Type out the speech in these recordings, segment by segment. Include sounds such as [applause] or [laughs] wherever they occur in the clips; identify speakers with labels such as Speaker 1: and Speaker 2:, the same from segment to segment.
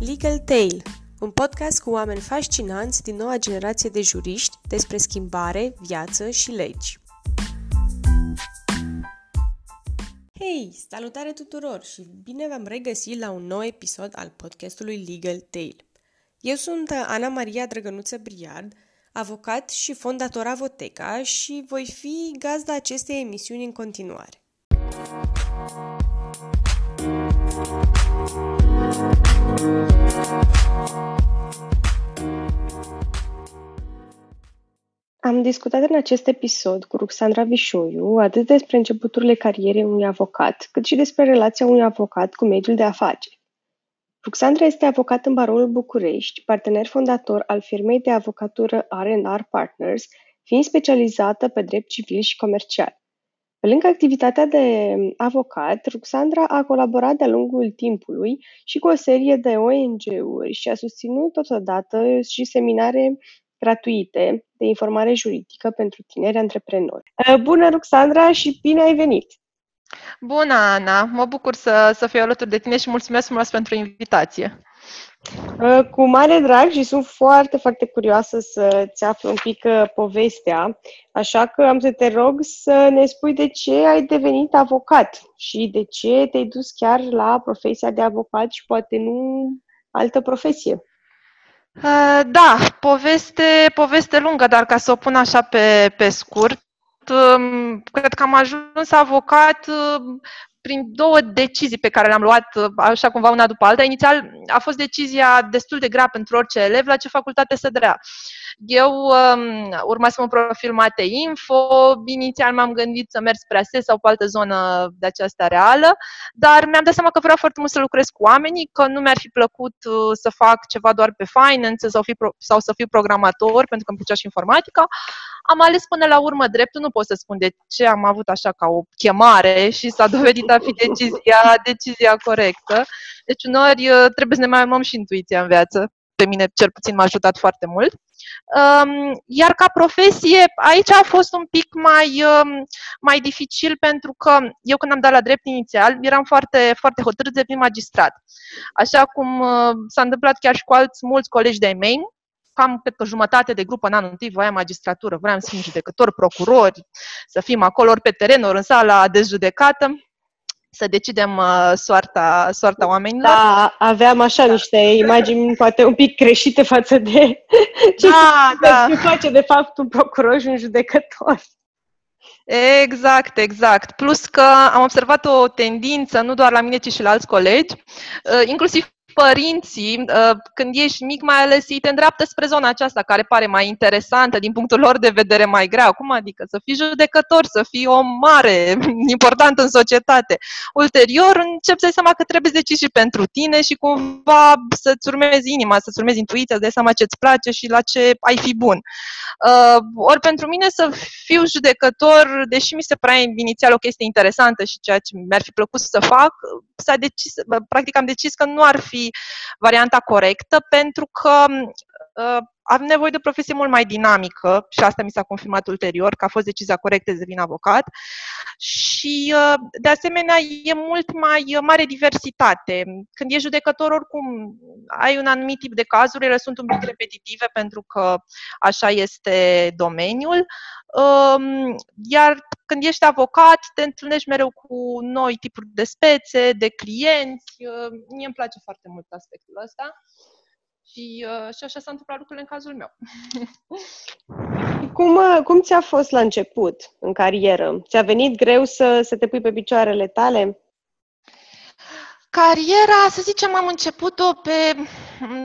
Speaker 1: Legal Tale, un podcast cu oameni fascinanți din noua generație de juriști despre schimbare, viață și legi. Hei, salutare tuturor și bine v-am regăsit la un nou episod al podcastului Legal Tale. Eu sunt Ana Maria Drăgănuță Briard, avocat și fondator Avoteca și voi fi gazda acestei emisiuni în continuare. Am discutat în acest episod cu Ruxandra Vișoiu atât despre începuturile carierei unui avocat, cât și despre relația unui avocat cu mediul de afaceri. Ruxandra este avocat în Baronul București, partener fondator al firmei de avocatură R&R Partners, fiind specializată pe drept civil și comercial. Pe lângă activitatea de avocat, Ruxandra a colaborat de-a lungul timpului și cu o serie de ONG-uri și a susținut totodată și seminare gratuite de informare juridică pentru tineri antreprenori. Bună, Ruxandra, și bine ai venit!
Speaker 2: Bună, Ana! Mă bucur să, să fiu alături de tine și mulțumesc frumos pentru invitație.
Speaker 1: Uh, cu mare drag și sunt foarte, foarte curioasă să-ți aflu un pic uh, povestea, așa că am să te rog să ne spui de ce ai devenit avocat și de ce te-ai dus chiar la profesia de avocat și poate nu altă profesie.
Speaker 2: Uh, da, poveste, poveste lungă, dar ca să o pun așa pe, pe scurt, um, cred că am ajuns avocat prin două decizii pe care le-am luat așa cumva una după alta. Inițial a fost decizia destul de grea pentru orice elev la ce facultate să drea. Eu um, urmasem un profil mate info, inițial m-am gândit să merg spre ASE sau pe altă zonă de aceasta reală, dar mi-am dat seama că vreau foarte mult să lucrez cu oamenii, că nu mi-ar fi plăcut uh, să fac ceva doar pe finance sau, fi pro- sau să fiu programator, pentru că îmi plăcea și informatica. Am ales până la urmă dreptul, nu pot să spun de ce am avut așa ca o chemare și s-a dovedit a fi decizia, decizia corectă. Deci uneori uh, trebuie să ne mai urmăm și intuiția în viață. Pe mine cel puțin m-a ajutat foarte mult. Um, iar ca profesie, aici a fost un pic mai, um, mai dificil pentru că eu când am dat la drept inițial, eram foarte, foarte hotărât de devin magistrat. Așa cum uh, s-a întâmplat chiar și cu alți mulți colegi de-ai mei, cam, cred că jumătate de grupă în anul întâi voia magistratură, vreau să fim judecători, procurori, să fim acolo ori pe teren, ori în sala de judecată să decidem uh, soarta, soarta oamenilor.
Speaker 1: Da, aveam așa niște imagini poate un pic creșite față de [laughs] ce da, da. face de fapt un procuror și un judecător.
Speaker 2: Exact, exact. Plus că am observat o tendință, nu doar la mine, ci și la alți colegi, uh, inclusiv părinții, uh, când ești mic, mai ales, ei te îndreaptă spre zona aceasta care pare mai interesantă din punctul lor de vedere mai grea. Cum adică să fii judecător, să fii om mare, [laughs] important în societate. Ulterior, încep să-i seama că trebuie să decizi și pentru tine și cumva să-ți urmezi inima, să-ți urmezi intuiția, să dai seama ce-ți place și la ce ai fi bun. Uh, ori pentru mine să fiu judecător, deși mi se părea inițial o chestie interesantă și ceea ce mi-ar fi plăcut să fac, s-a decis, practic am decis că nu ar fi varianta corectă pentru că uh, am nevoie de o profesie mult mai dinamică și asta mi s-a confirmat ulterior că a fost decizia corectă să devin avocat și uh, de asemenea e mult mai mare diversitate. Când ești judecător oricum ai un anumit tip de cazuri, ele sunt un pic repetitive pentru că așa este domeniul, um, iar când ești avocat te întâlnești mereu cu noi tipuri de spețe, de clienți, uh, mie îmi place foarte mult aspectul ăsta. Și, uh, și așa s-a întâmplat lucrurile în cazul meu.
Speaker 1: cum, uh, cum ți-a fost la început, în carieră? Ți-a venit greu să, să te pui pe picioarele tale?
Speaker 2: Cariera, să zicem, am început-o pe,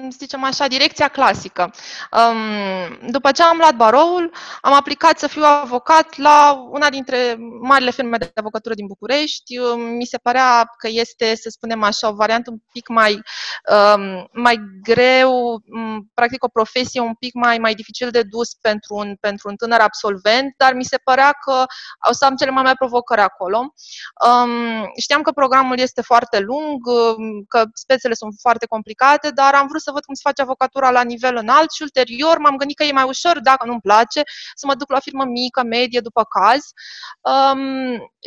Speaker 2: să zicem așa, direcția clasică. După ce am luat baroul, am aplicat să fiu avocat la una dintre marile firme de avocatură din București. Mi se părea că este, să spunem așa, o variantă un pic mai, mai greu, practic o profesie un pic mai, mai dificil de dus pentru un, pentru un tânăr absolvent, dar mi se părea că o să am cele mai mari provocări acolo. Știam că programul este foarte lung, Um, că spețele sunt foarte complicate, dar am vrut să văd cum se face avocatura la nivel înalt și ulterior m-am gândit că e mai ușor, dacă nu-mi place, să mă duc la o firmă mică, medie, după caz. Um,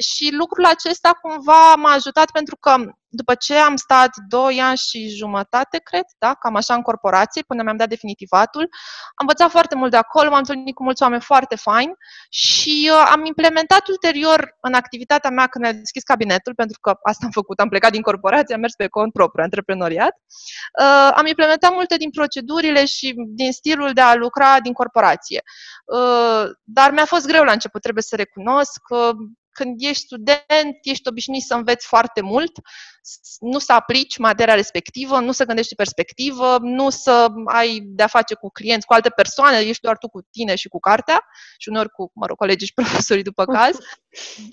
Speaker 2: și lucrul acesta cumva m-a ajutat pentru că după ce am stat 2 ani și jumătate, cred, da, cam așa în corporație, până mi-am dat definitivatul, am învățat foarte mult de acolo, m-am întâlnit cu mulți oameni foarte faini și uh, am implementat ulterior în activitatea mea când am deschis cabinetul, pentru că asta am făcut, am plecat din corporație, am mers pe cont propriu, antreprenoriat, uh, am implementat multe din procedurile și din stilul de a lucra din corporație. Uh, dar mi-a fost greu la început, trebuie să recunosc. că când ești student, ești obișnuit să înveți foarte mult, nu să aplici materia respectivă, nu să gândești perspectivă, nu să ai de-a face cu clienți, cu alte persoane, ești doar tu cu tine și cu cartea și uneori cu, mă rog, colegii și [laughs] profesorii după caz,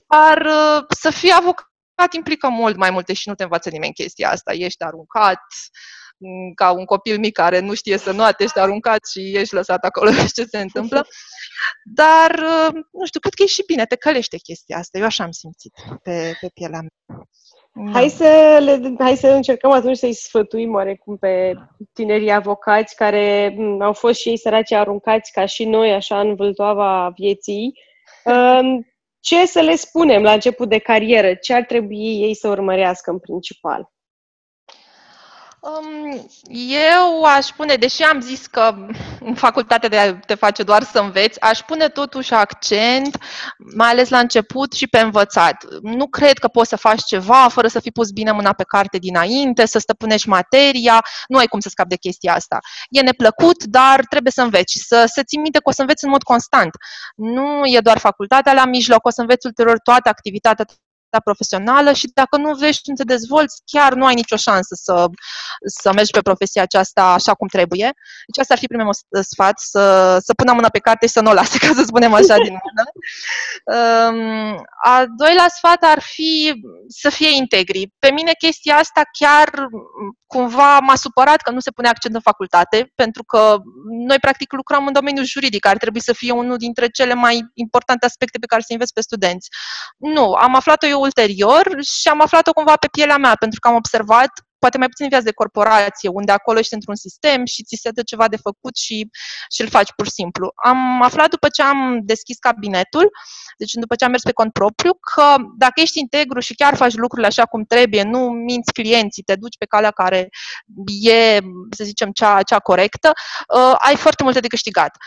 Speaker 2: dar uh, să fii avocat implică mult mai multe și nu te învață nimeni chestia asta. Ești aruncat, ca un copil mic care nu știe să noate, ești aruncat și ești lăsat acolo [laughs] și ce se întâmplă. Dar, uh, nu știu, cred că e și bine, te călește chestia asta. Eu așa am simțit pe, pe pielea mea.
Speaker 1: Hai să, le, hai să încercăm atunci să-i sfătuim oarecum pe tinerii avocați care mm, au fost și ei săraci aruncați ca și noi, așa, în vâltoava vieții. Um, ce să le spunem la început de carieră? Ce ar trebui ei să urmărească în principal?
Speaker 2: Um, eu aș pune, deși am zis că în facultate de te face doar să înveți, aș pune totuși accent, mai ales la început și pe învățat. Nu cred că poți să faci ceva fără să fi pus bine mâna pe carte dinainte, să stăpânești materia, nu ai cum să scapi de chestia asta. E neplăcut, dar trebuie să înveți, să, să ții minte că o să înveți în mod constant. Nu e doar facultatea la mijloc, o să înveți ulterior toată activitatea ta profesională și dacă nu vezi cum te dezvolți, chiar nu ai nicio șansă să, să mergi pe profesia aceasta așa cum trebuie. Deci asta ar fi primul sfat, să, să pună mâna pe carte și să nu o lase, ca să spunem așa din [laughs] mână. Um, a doilea sfat ar fi să fie integri. Pe mine chestia asta chiar cumva m-a supărat că nu se pune accent în facultate, pentru că noi practic lucrăm în domeniul juridic, ar trebui să fie unul dintre cele mai importante aspecte pe care să înveți pe studenți. Nu, am aflat-o eu ulterior și am aflat-o cumva pe pielea mea, pentru că am observat poate mai puțin viață de corporație, unde acolo ești într-un sistem și ți se dă ceva de făcut și, și îl faci pur și simplu. Am aflat după ce am deschis cabinetul, deci după ce am mers pe cont propriu, că dacă ești integru și chiar faci lucrurile așa cum trebuie, nu minți clienții, te duci pe calea care e, să zicem, cea, cea corectă, uh, ai foarte multe de câștigat.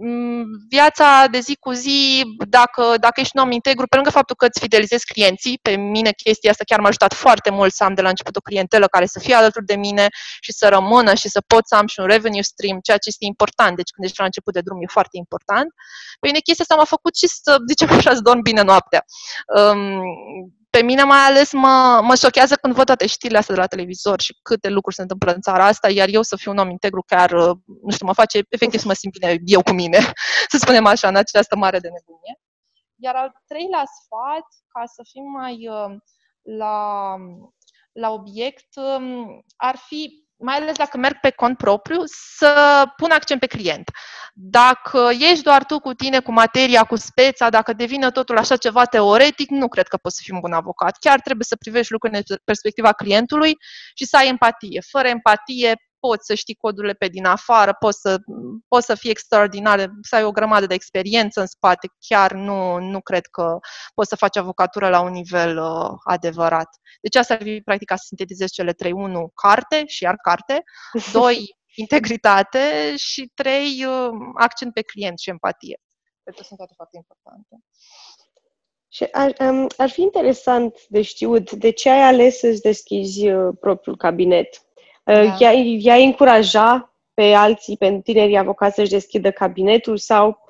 Speaker 2: Mm, viața de zi cu zi, dacă, dacă ești un om integru, pe lângă faptul că îți fidelizezi clienții, pe mine chestia asta chiar m-a ajutat foarte mult să am de la început o clientelă care să fie alături de mine și să rămână și să pot să am și un revenue stream, ceea ce este important. Deci când ești la început de drum e foarte important. Pe mine chestia asta m-a făcut și să, zicem așa, să dorm bine noaptea. Um, pe mine mai ales mă, mă șochează când văd toate știrile astea de la televizor și câte lucruri se întâmplă în țara asta, iar eu să fiu un om integru chiar, uh, nu știu, mă face efectiv să mă simt bine eu cu mine, [laughs] să spunem așa, în această mare de nebunie. Iar al treilea sfat, ca să fim mai uh, la, la obiect, um, ar fi mai ales dacă merg pe cont propriu, să pun accent pe client. Dacă ești doar tu cu tine, cu materia, cu speța, dacă devine totul așa ceva teoretic, nu cred că poți să fii un bun avocat. Chiar trebuie să privești lucrurile în perspectiva clientului și să ai empatie. Fără empatie, poți să știi codurile pe din afară, poți să, poți să fii extraordinar, să ai o grămadă de experiență în spate. Chiar nu, nu cred că poți să faci avocatură la un nivel uh, adevărat. Deci asta ar fi practic să sintetizez cele trei. Unu, carte și iar carte. [laughs] Doi, integritate și trei, uh, accent pe client și empatie. Cred că sunt toate foarte importante.
Speaker 1: Și ar, um, ar fi interesant de știut de ce ai ales să-ți deschizi uh, propriul cabinet. Uh, da. i-ai, i încuraja pe alții, pe tinerii avocați să-și deschidă cabinetul sau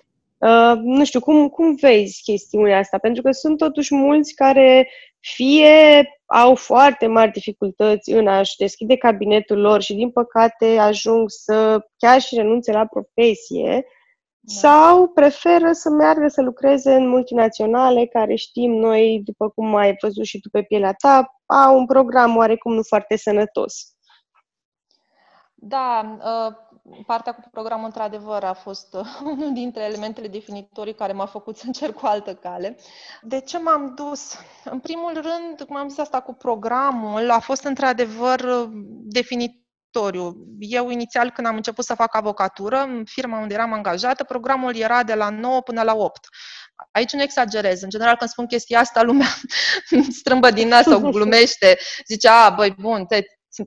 Speaker 1: Uh, nu știu, cum, cum vezi chestiunea asta? Pentru că sunt totuși mulți care fie au foarte mari dificultăți în a-și deschide cabinetul lor și, din păcate, ajung să chiar și renunțe la profesie, da. sau preferă să meargă să lucreze în multinaționale care știm noi, după cum ai văzut și tu pe pielea ta, au un program oarecum nu foarte sănătos.
Speaker 2: Da, uh, partea cu programul, într-adevăr, a fost uh, [laughs] unul dintre elementele definitorii care m-a făcut să încerc o altă cale. De ce m-am dus? În primul rând, cum am zis asta cu programul, a fost într-adevăr uh, definitoriu. Eu, inițial, când am început să fac avocatură, în firma unde eram angajată, programul era de la 9 până la 8 Aici nu exagerez. În general, când spun chestia asta, lumea [laughs] strâmbă din nas sau glumește. Zice, a, băi, bun, te,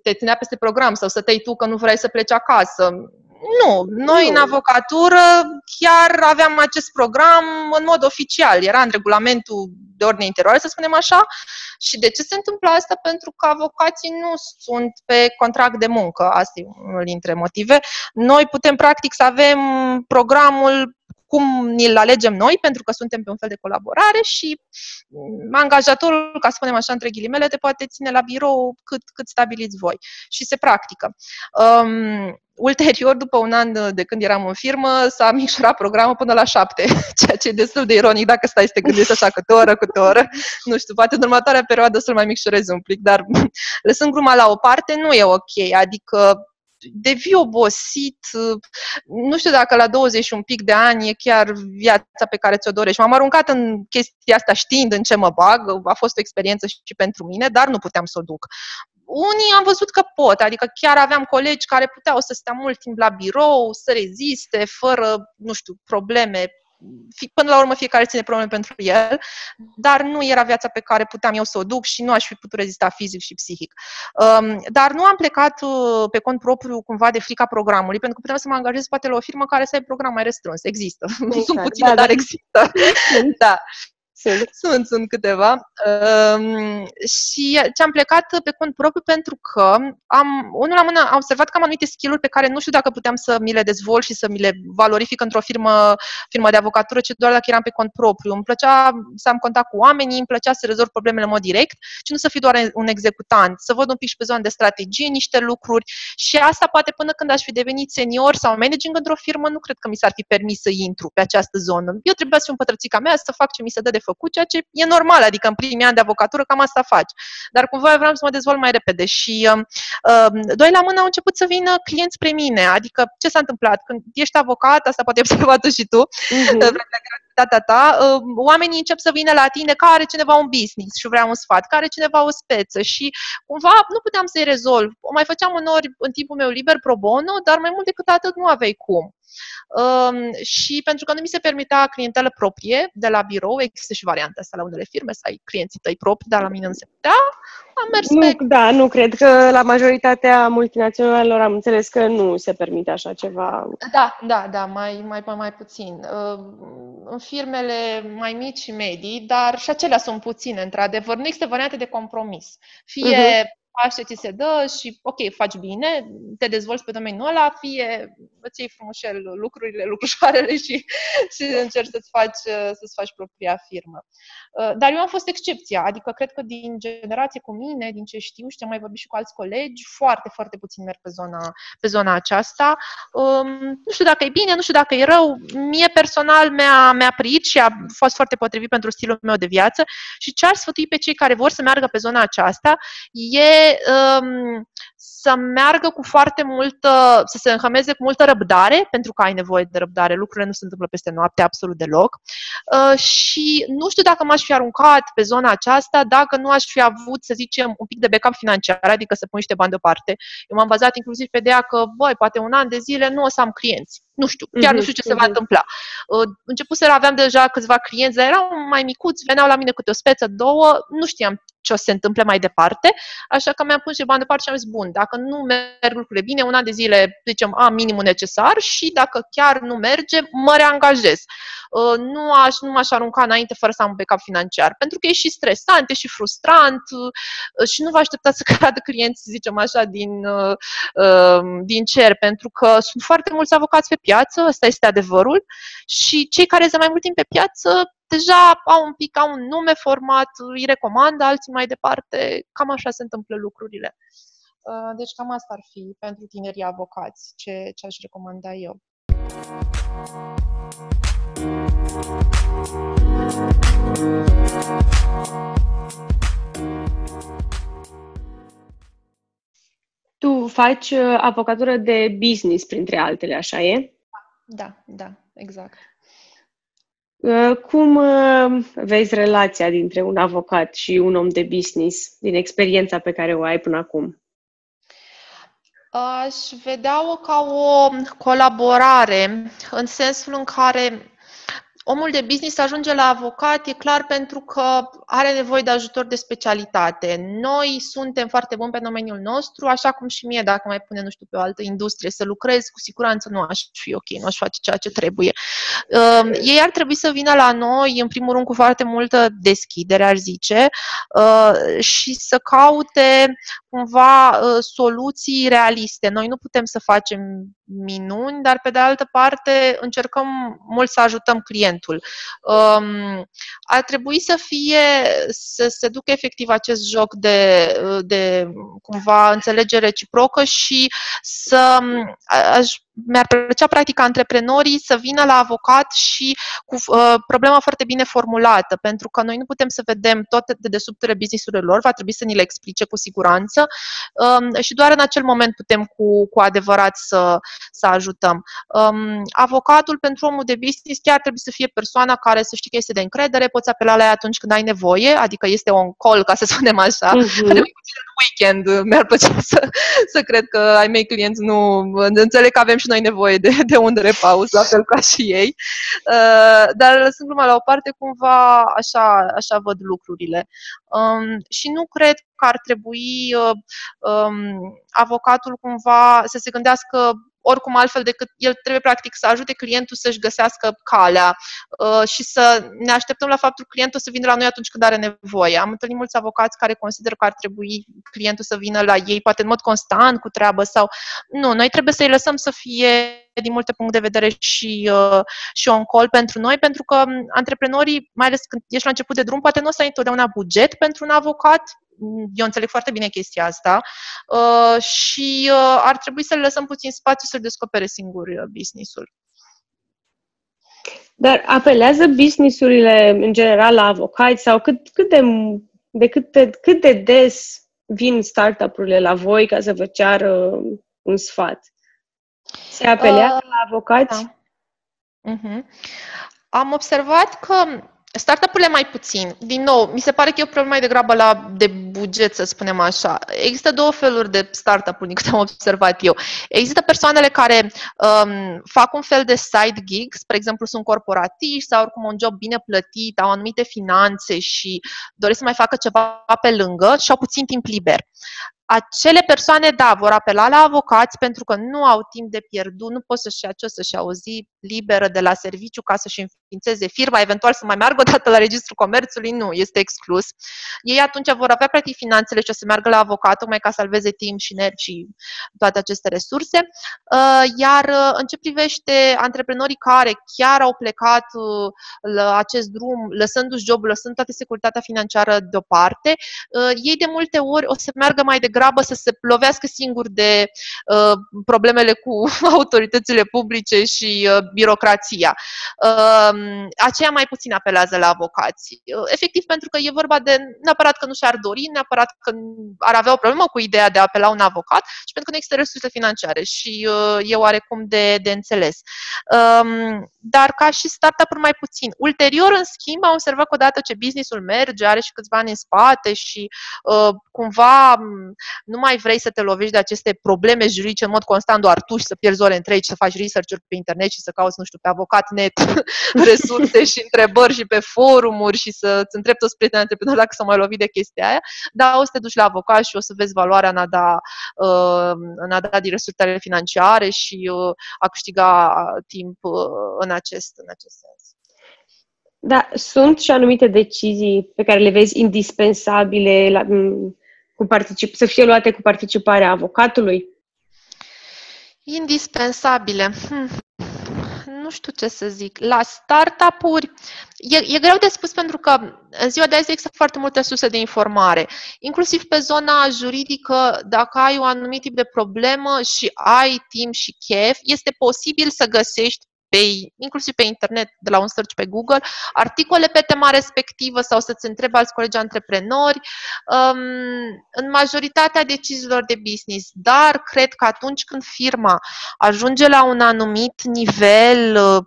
Speaker 2: te ținea peste program sau să te tu că nu vrei să pleci acasă. Nu, noi nu. în avocatură chiar aveam acest program în mod oficial. Era în regulamentul de ordine interioară, să spunem așa. Și de ce se întâmplă asta? Pentru că avocații nu sunt pe contract de muncă. Asta e unul dintre motive. Noi putem practic să avem programul cum ni-l alegem noi, pentru că suntem pe un fel de colaborare și angajatorul, ca să spunem așa între ghilimele, te poate ține la birou cât, cât stabiliți voi și se practică. Um, ulterior, după un an de când eram în firmă, s-a micșorat programul până la șapte, [laughs] ceea ce e destul de ironic dacă stai să te gândești așa câte o oră, câte o oră. Nu știu, poate în următoarea perioadă să-l mai micșorez un pic, dar [laughs] lăsând gruma la o parte, nu e ok. Adică devii obosit, nu știu dacă la 20 un pic de ani e chiar viața pe care ți-o dorești. M-am aruncat în chestia asta știind în ce mă bag, a fost o experiență și pentru mine, dar nu puteam să o duc unii am văzut că pot, adică chiar aveam colegi care puteau să stea mult timp la birou, să reziste, fără, nu știu, probleme până la urmă fiecare ține probleme pentru el, dar nu era viața pe care puteam eu să o duc și nu aș fi putut rezista fizic și psihic. Um, dar nu am plecat uh, pe cont propriu cumva de frica programului, pentru că puteam să mă angajez poate la o firmă care să aibă program mai restrâns. Există. [laughs] Exact, Sunt puține, da, dar da. există. [laughs] da. Sunt. Sunt, sunt câteva. Um, și ce am plecat pe cont propriu pentru că am, unul la mână, am observat că am anumite skill pe care nu știu dacă puteam să mi le dezvolt și să mi le valorific într-o firmă, firmă de avocatură, ci doar dacă eram pe cont propriu. Îmi plăcea să am contact cu oamenii, îmi plăcea să rezolv problemele în mod direct și nu să fiu doar un executant, să văd un pic și pe zona de strategie niște lucruri și asta poate până când aș fi devenit senior sau managing într-o firmă, nu cred că mi s-ar fi permis să intru pe această zonă. Eu trebuia să fiu pătrățica mea, să fac ce mi se dă de făcut, ceea ce e normal, adică în primii ani de avocatură cam asta faci. Dar cumva vreau să mă dezvolt mai repede și uh, doi la mână au început să vină clienți spre mine, adică ce s-a întâmplat? Când ești avocat, asta poate ai observat și tu, [laughs] uh-huh. ta, ta, ta, uh, oamenii încep să vină la tine care are cineva un business și vrea un sfat, care are cineva o speță și cumva nu puteam să-i rezolv. O mai făceam uneori în timpul meu liber pro bono, dar mai mult decât atât nu aveai cum. Um, și pentru că nu mi se permitea clientelă proprie de la birou, există și varianta asta la unele firme, să ai clienții tăi proprii, dar la mine nu se putea, am mers
Speaker 1: nu,
Speaker 2: pe...
Speaker 1: Da, nu cred că la majoritatea multinaționalelor am înțeles că nu se permite așa ceva.
Speaker 2: Da, da, da, mai, mai, mai puțin. Uh, în firmele mai mici și medii, dar și acelea sunt puține, într-adevăr. Nu există variante de compromis. Fie uh-huh faci ce ți se dă și, ok, faci bine, te dezvolți pe domeniul ăla, fie îți iei frumușel lucrurile, lucrușoarele [laughs] și, și încerci să-ți faci, să-ți faci propria firmă. Uh, dar eu am fost excepția, adică cred că din generație cu mine, din ce știu și ce mai vorbit și cu alți colegi, foarte, foarte puțin merg pe zona, pe zona aceasta. Um, nu știu dacă e bine, nu știu dacă e rău. Mie personal mi-a, mi-a prit și a fost foarte potrivit pentru stilul meu de viață și ce ar sfătui pe cei care vor să meargă pe zona aceasta e um, să meargă cu foarte multă, să se înhămeze cu multă răbdare, pentru că ai nevoie de răbdare, lucrurile nu se întâmplă peste noapte absolut deloc. Uh, și nu știu dacă m-aș fi aruncat pe zona aceasta dacă nu aș fi avut, să zicem, un pic de backup financiar, adică să pun niște bani deoparte. Eu m-am bazat inclusiv pe ideea că, băi, poate un an de zile nu o să am clienți. Nu știu, chiar uh-huh, nu știu ce uh-huh. se va mhm. întâmpla. Uh, început să aveam deja câțiva clienți, dar erau mai micuți, veneau la mine câte o speță, două, nu știam ce o să se întâmple mai departe, așa că mi-am pus și bani deoparte și am zis, bun, dacă nu merg lucrurile bine, un an de zile, zicem, am minimul necesar și dacă chiar nu merge, mă reangajez. Uh, nu, aș, nu m-aș arunca înainte fără să am un backup financiar, pentru că e și stresant, e și frustrant uh, și nu vă așteptați [laughs] să cadă clienți, zicem așa, din, uh, din cer, pentru că sunt foarte mulți avocați pe piață, ăsta este adevărul, și cei care sunt mai mult timp pe piață deja au un pic, au un nume format, îi recomandă alții mai departe, cam așa se întâmplă lucrurile. Uh, deci cam asta ar fi pentru tinerii avocați, ce, ce aș recomanda eu.
Speaker 1: Tu faci uh, avocatură de business, printre altele, așa e?
Speaker 2: Da, da, exact.
Speaker 1: Uh, cum uh, vezi relația dintre un avocat și un om de business din experiența pe care o ai până acum?
Speaker 2: Aș vedea-o ca o colaborare, în sensul în care omul de business ajunge la avocat, e clar pentru că are nevoie de ajutor de specialitate. Noi suntem foarte buni pe domeniul nostru, așa cum și mie, dacă mai pune, nu știu, pe o altă industrie să lucrez, cu siguranță nu aș fi ok, nu aș face ceea ce trebuie. Uh, ei ar trebui să vină la noi, în primul rând, cu foarte multă deschidere, ar zice, uh, și să caute cumva uh, soluții realiste. Noi nu putem să facem minuni, dar pe de altă parte încercăm mult să ajutăm clientul. Um, ar trebui să fie, să se ducă efectiv acest joc de, de cumva înțelegere reciprocă și să aș mi-ar plăcea practic antreprenorii să vină la avocat și cu uh, problema foarte bine formulată, pentru că noi nu putem să vedem toate de desubturile business-urile lor, va trebui să ni le explice cu siguranță um, și doar în acel moment putem cu, cu adevărat să, să ajutăm. Um, avocatul pentru omul de business chiar trebuie să fie persoana care să știe că este de încredere, poți apela la ea atunci când ai nevoie, adică este un call, ca să [laughs] spunem așa, uh-huh weekend mi-ar plăcea să, să cred că ai mei clienți nu înțeleg că avem și noi nevoie de, de un repaus, la fel ca și ei. Uh, dar lăsând gluma la o parte, cumva așa, așa văd lucrurile. Um, și nu cred că ar trebui uh, um, avocatul cumva să se gândească oricum altfel decât el trebuie practic să ajute clientul să-și găsească calea uh, și să ne așteptăm la faptul că clientul să vină la noi atunci când are nevoie. Am întâlnit mulți avocați care consideră că ar trebui clientul să vină la ei, poate în mod constant, cu treabă sau... Nu, noi trebuie să-i lăsăm să fie din multe puncte de vedere și, uh, și on call pentru noi, pentru că um, antreprenorii, mai ales când ești la început de drum, poate nu o să ai întotdeauna buget pentru un avocat, eu înțeleg foarte bine chestia asta uh, și uh, ar trebui să le lăsăm puțin spațiu să descopere singur uh, businessul.
Speaker 1: Dar apelează businessurile în general la avocați sau cât, cât, de, de cât, de, cât de des vin startup-urile la voi ca să vă ceară un sfat? Se apelează uh, la avocați? Da.
Speaker 2: Uh-huh. Am observat că Startup-urile mai puțin. Din nou, mi se pare că e o problemă mai degrabă la, de buget, să spunem așa. Există două feluri de startup-uri, din câte am observat eu. Există persoanele care um, fac un fel de side gig, spre exemplu, sunt corporatiști sau oricum un job bine plătit, au anumite finanțe și doresc să mai facă ceva pe lângă și au puțin timp liber acele persoane, da, vor apela la avocați pentru că nu au timp de pierdut, nu pot să-și ia ce să-și au zi liberă de la serviciu ca să-și înființeze firma, eventual să mai meargă o dată la Registrul Comerțului, nu, este exclus. Ei atunci vor avea practic finanțele și o să meargă la avocat, tocmai ca să salveze timp și nervi și toate aceste resurse. Uh, iar uh, în ce privește antreprenorii care chiar au plecat uh, la acest drum, lăsându-și jobul, lăsând toată securitatea financiară deoparte, ei de multe ori o să meargă mai degrabă să se lovească singur de problemele cu [laughs] autoritățile publice și birocrația. Ehm, aceia mai puțin apelează la avocați. Efectiv, pentru că e vorba de neapărat că nu și-ar dori, neapărat că ar avea o problemă cu ideea de a apela un avocat și pentru că nu există resurse financiare și uh, e oarecum de, de înțeles. Ehm, dar ca și startup-uri mai puțin. Ulterior, în schimb, am observat că odată ce businessul merge, are și câțiva ani în spate și uh, cumva nu mai vrei să te lovești de aceste probleme juridice în mod constant doar tu și să pierzi ore întregi, să faci research pe internet și să cauți, nu știu, pe avocat net [laughs] resurse și întrebări și pe forumuri și să-ți întrebi toți prietenii antreprenori dacă s-au mai lovit de chestia aia, dar o să te duci la avocat și o să vezi valoarea în a da, uh, în a da din resursele financiare și uh, a câștiga timp uh, în acest, în acest sens.
Speaker 1: Da, sunt și anumite decizii pe care le vezi indispensabile la, cu particip, să fie luate cu participarea avocatului?
Speaker 2: Indispensabile. Hm nu știu ce să zic, la startup-uri e, e greu de spus pentru că în ziua de azi există foarte multe surse de informare, inclusiv pe zona juridică, dacă ai un anumit tip de problemă și ai timp și chef, este posibil să găsești pe, inclusiv pe internet, de la un search pe Google, articole pe tema respectivă sau să-ți întrebi alți colegi antreprenori, um, în majoritatea deciziilor de business. Dar cred că atunci când firma ajunge la un anumit nivel, uh,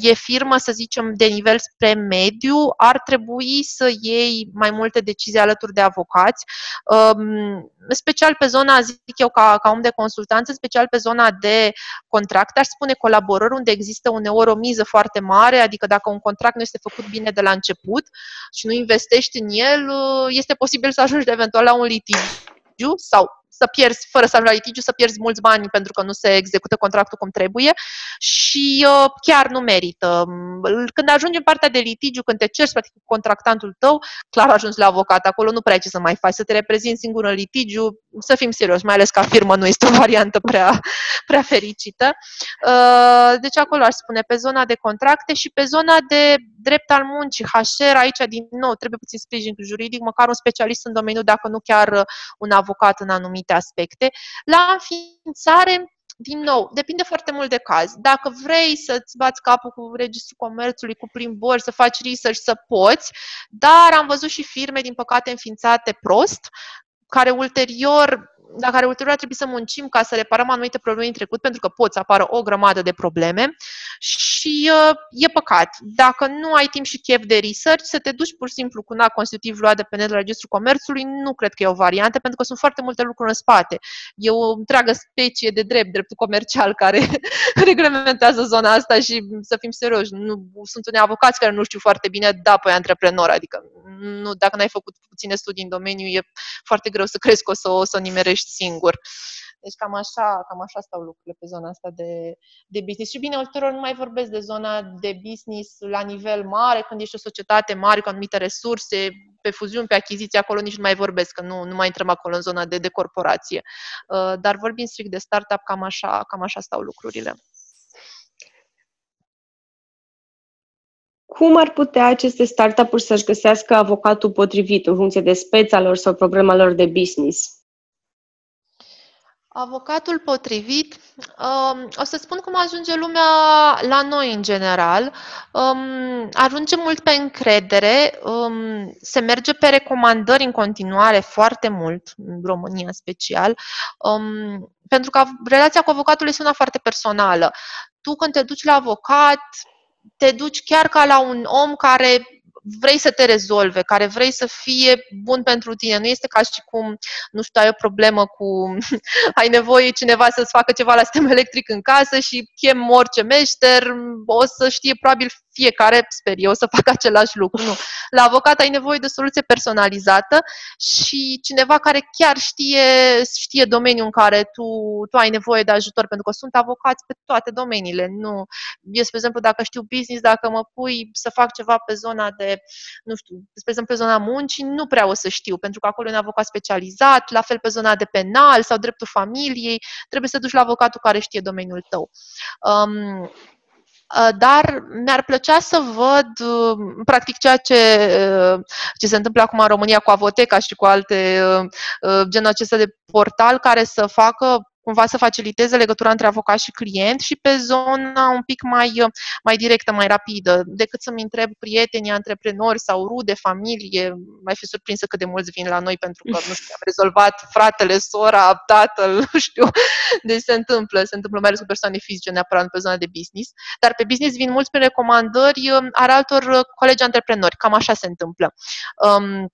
Speaker 2: e firmă, să zicem, de nivel spre mediu, ar trebui să iei mai multe decizii alături de avocați, um, special pe zona, zic eu, ca, ca om de consultanță, special pe zona de contract, aș spune colaborări unde există uneori o miză foarte mare, adică dacă un contract nu este făcut bine de la început și nu investești în el, este posibil să ajungi eventual la un litigiu sau să pierzi, fără să ajungi la litigiu, să pierzi mulți bani pentru că nu se execută contractul cum trebuie și uh, chiar nu merită. Când ajungi în partea de litigiu, când te cerți practic cu contractantul tău, clar ajungi la avocat. Acolo nu prea ai ce să mai faci, să te reprezinți singur în litigiu, să fim serioși, mai ales ca firmă nu este o [laughs] variantă prea, prea fericită. Uh, deci acolo aș spune pe zona de contracte și pe zona de drept al muncii, HR, aici din nou trebuie puțin sprijin juridic, măcar un specialist în domeniu, dacă nu chiar un avocat în anumite aspecte. La înființare, din nou, depinde foarte mult de caz. Dacă vrei să-ți bați capul cu registrul comerțului, cu plimbări, să faci research, să poți, dar am văzut și firme, din păcate, înființate prost, care ulterior la care ulterior ar trebui să muncim ca să reparăm anumite probleme în trecut, pentru că pot să apară o grămadă de probleme și uh, e păcat. Dacă nu ai timp și chef de research, să te duci pur și simplu cu un act constitutiv luat de pe net la Registrul Comerțului, nu cred că e o variantă, pentru că sunt foarte multe lucruri în spate. E o întreagă specie de drept, dreptul comercial, care [laughs] reglementează zona asta și să fim serioși, nu sunt unii avocați care nu știu foarte bine, da, păi antreprenor, adică nu, dacă n-ai făcut puține studii în domeniu, e foarte greu să crezi că o să o, să o nimerești singur. Deci cam așa, cam așa stau lucrurile pe zona asta de, de business. Și bine, ulterior nu mai vorbesc de zona de business la nivel mare, când ești o societate mare cu anumite resurse, pe fuziuni, pe achiziții, acolo nici nu mai vorbesc, că nu, nu mai intrăm acolo în zona de, de corporație. Uh, dar vorbim strict de startup, cam așa, cam așa stau lucrurile.
Speaker 1: Cum ar putea aceste startup-uri să-și găsească avocatul potrivit în funcție de speța lor sau problema lor de business?
Speaker 2: Avocatul potrivit, um, o să spun cum ajunge lumea la noi în general. Um, ajunge mult pe încredere, um, se merge pe recomandări în continuare foarte mult, în România special, pentru că relația cu avocatul este una foarte personală. Tu când te duci la avocat, te duci chiar ca la un om care vrei să te rezolve, care vrei să fie bun pentru tine. Nu este ca și cum, nu știu, ai o problemă cu, [laughs] ai nevoie cineva să-ți facă ceva la sistem electric în casă și chem orice meșter, o să știe probabil fiecare, sper eu, să facă același lucru. Nu. La avocat ai nevoie de o soluție personalizată și cineva care chiar știe, știe domeniul în care tu, tu ai nevoie de ajutor, pentru că sunt avocați pe toate domeniile. Nu, eu, spre exemplu, dacă știu business, dacă mă pui să fac ceva pe zona de, nu știu, spre exemplu, pe zona muncii, nu prea o să știu, pentru că acolo e un avocat specializat, la fel pe zona de penal sau dreptul familiei, trebuie să duci la avocatul care știe domeniul tău. Um, Uh, dar mi-ar plăcea să văd, uh, practic, ceea ce, uh, ce se întâmplă acum în România cu Avoteca și cu alte genul acesta de portal care să facă cumva să faciliteze legătura între avocat și client și pe zona un pic mai, mai directă, mai rapidă, decât să-mi întreb prietenii, antreprenori sau rude, familie, mai fi surprinsă cât de mulți vin la noi pentru că, nu știu, am rezolvat fratele, sora, tatăl, [laughs] nu știu. Deci se întâmplă, se întâmplă mai ales cu persoane fizice, neapărat pe zona de business. Dar pe business vin mulți prin recomandări um, ale altor colegi antreprenori, cam așa se întâmplă. Um,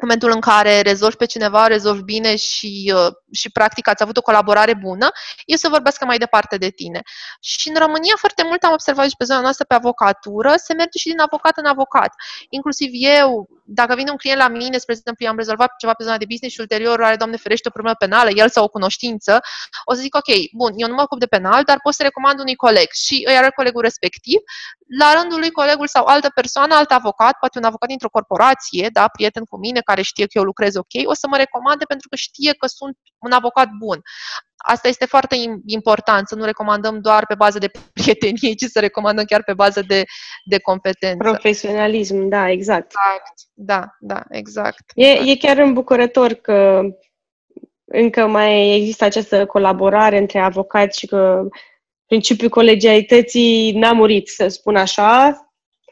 Speaker 2: momentul în care rezolvi pe cineva, rezolvi bine și, uh, și practic ați avut o colaborare bună, e să vorbească mai departe de tine. Și în România foarte mult am observat și pe zona noastră pe avocatură, se merge și din avocat în avocat. Inclusiv eu, dacă vine un client la mine, spre exemplu, i-am rezolvat ceva pe zona de business și ulterior are, Doamne ferește, o problemă penală, el sau o cunoștință, o să zic, ok, bun, eu nu mă ocup de penal, dar pot să recomand unui coleg și îi arăt colegul respectiv, la rândul lui colegul sau altă persoană, alt avocat, poate un avocat dintr-o corporație, da, prieten cu mine, care știe că eu lucrez ok, o să mă recomande pentru că știe că sunt un avocat bun. Asta este foarte important, să nu recomandăm doar pe bază de [laughs] prietenie, ci să recomandăm chiar pe bază de, de competență.
Speaker 1: Profesionalism, da, exact.
Speaker 2: Exact, da, da, exact.
Speaker 1: E, exact. e chiar îmbucurător că încă mai există această colaborare între avocați și că principiul colegialității n-a murit, să spun așa,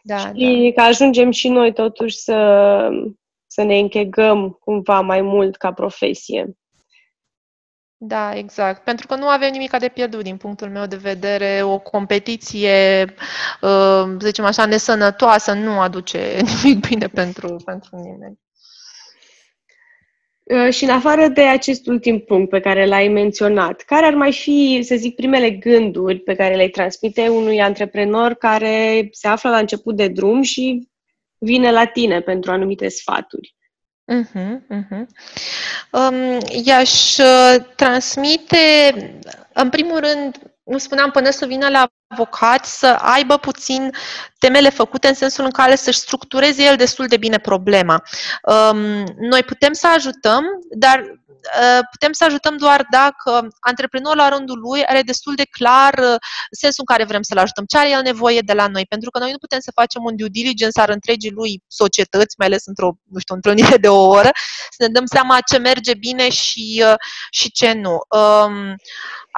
Speaker 1: da, și da. că ajungem și noi totuși să să ne închegăm cumva mai mult ca profesie.
Speaker 2: Da, exact. Pentru că nu avem nimic de pierdut din punctul meu de vedere. O competiție, uh, să zicem așa, nesănătoasă nu aduce [laughs] nimic bine pentru, pentru nimeni.
Speaker 1: Uh, și în afară de acest ultim punct pe care l-ai menționat, care ar mai fi, să zic, primele gânduri pe care le-ai transmite unui antreprenor care se află la început de drum și vine la tine pentru anumite sfaturi?
Speaker 2: Uh-huh, uh-huh. Um, i-aș uh, transmite, în primul rând, nu spuneam, până să vină la avocat, să aibă puțin temele făcute în sensul în care să-și structureze el destul de bine problema. Um, noi putem să ajutăm, dar uh, putem să ajutăm doar dacă antreprenorul la rândul lui are destul de clar uh, sensul în care vrem să-l ajutăm, ce are el nevoie de la noi, pentru că noi nu putem să facem un due diligence al întregii lui societăți, mai ales într-o, nu știu, întâlnire de o oră, să ne dăm seama ce merge bine și, uh, și ce nu. Um,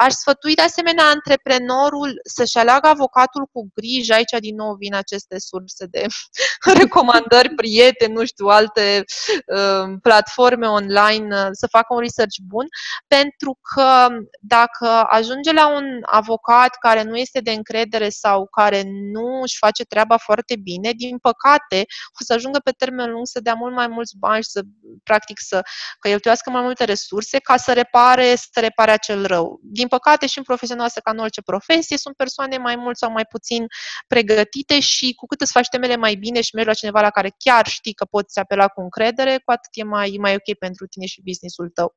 Speaker 2: Aș sfătui de asemenea antreprenorul să-și aleagă avocatul cu grijă. Aici din nou vin aceste surse de [laughs] recomandări, prieteni, nu știu, alte uh, platforme online, uh, să facă un research bun, pentru că dacă ajunge la un avocat care nu este de încredere sau care nu își face treaba foarte bine, din păcate, o să ajungă pe termen lung să dea mult mai mulți bani și să, practic, să cheltuiască mai multe resurse ca să repare, să repare acel rău. Din păcate, și în profesia noastră, ca în orice profesie, sunt persoane mai mult sau mai puțin pregătite și cu cât îți faci temele mai bine și mergi la cineva la care chiar știi că poți apela cu încredere, cu atât e mai, mai ok pentru tine și businessul tău.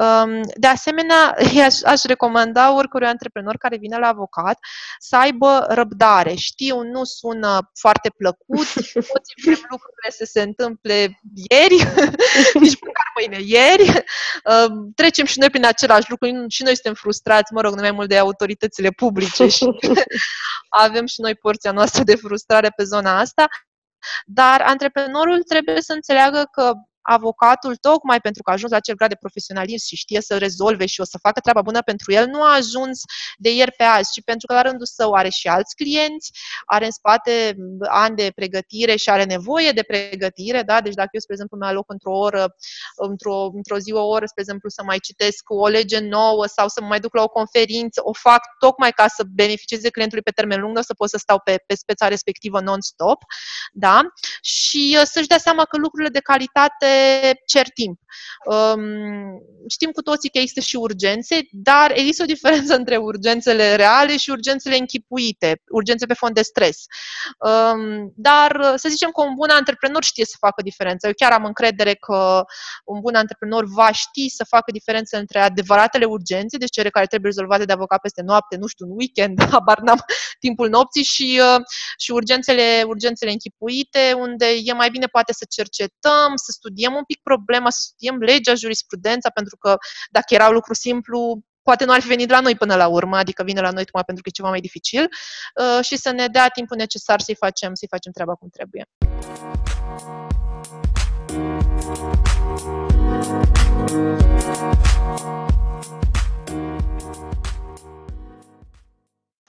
Speaker 2: Um, de asemenea, [laughs] aș, aș recomanda oricărui antreprenor care vine la avocat să aibă răbdare. Știu, nu sună foarte plăcut, [laughs] poți lucrurile să se întâmple ieri, [laughs] nici măcar mâine, ieri. [laughs] Um, trecem și noi prin același lucru și noi suntem frustrați, mă rog, nu mai mult de autoritățile publice și [laughs] avem și noi porția noastră de frustrare pe zona asta, dar antreprenorul trebuie să înțeleagă că avocatul, tocmai pentru că a ajuns la acel grad de profesionalism și știe să rezolve și o să facă treaba bună pentru el, nu a ajuns de ieri pe azi, ci pentru că la rândul său are și alți clienți, are în spate ani de pregătire și are nevoie de pregătire, da? Deci dacă eu, spre exemplu, mi aloc într-o oră, într-o, într-o zi, o oră, spre exemplu, să mai citesc o lege nouă sau să mă mai duc la o conferință, o fac tocmai ca să beneficieze clientului pe termen lung, nu o să pot să stau pe, pe speța respectivă non-stop, da? Și uh, să-și dea seama că lucrurile de calitate cer timp. Um, știm cu toții că există și urgențe, dar există o diferență [laughs] între urgențele reale și urgențele închipuite, urgențe pe fond de stres. Um, dar să zicem că un bun antreprenor știe să facă diferența. Eu chiar am încredere că un bun antreprenor va ști să facă diferența între adevăratele urgențe, deci cele care trebuie rezolvate de avocat peste noapte, nu știu, în weekend, [laughs] habar n-am [laughs] timpul nopții și, uh, și urgențele, urgențele închipuite, unde e mai bine poate să cercetăm, să studiem studiem un pic problema, să studiem legea, jurisprudența, pentru că dacă era un lucru simplu, poate nu ar fi venit la noi până la urmă, adică vine la noi tocmai pentru că e ceva mai dificil uh, și să ne dea timpul necesar să-i facem, să-i facem treaba cum trebuie.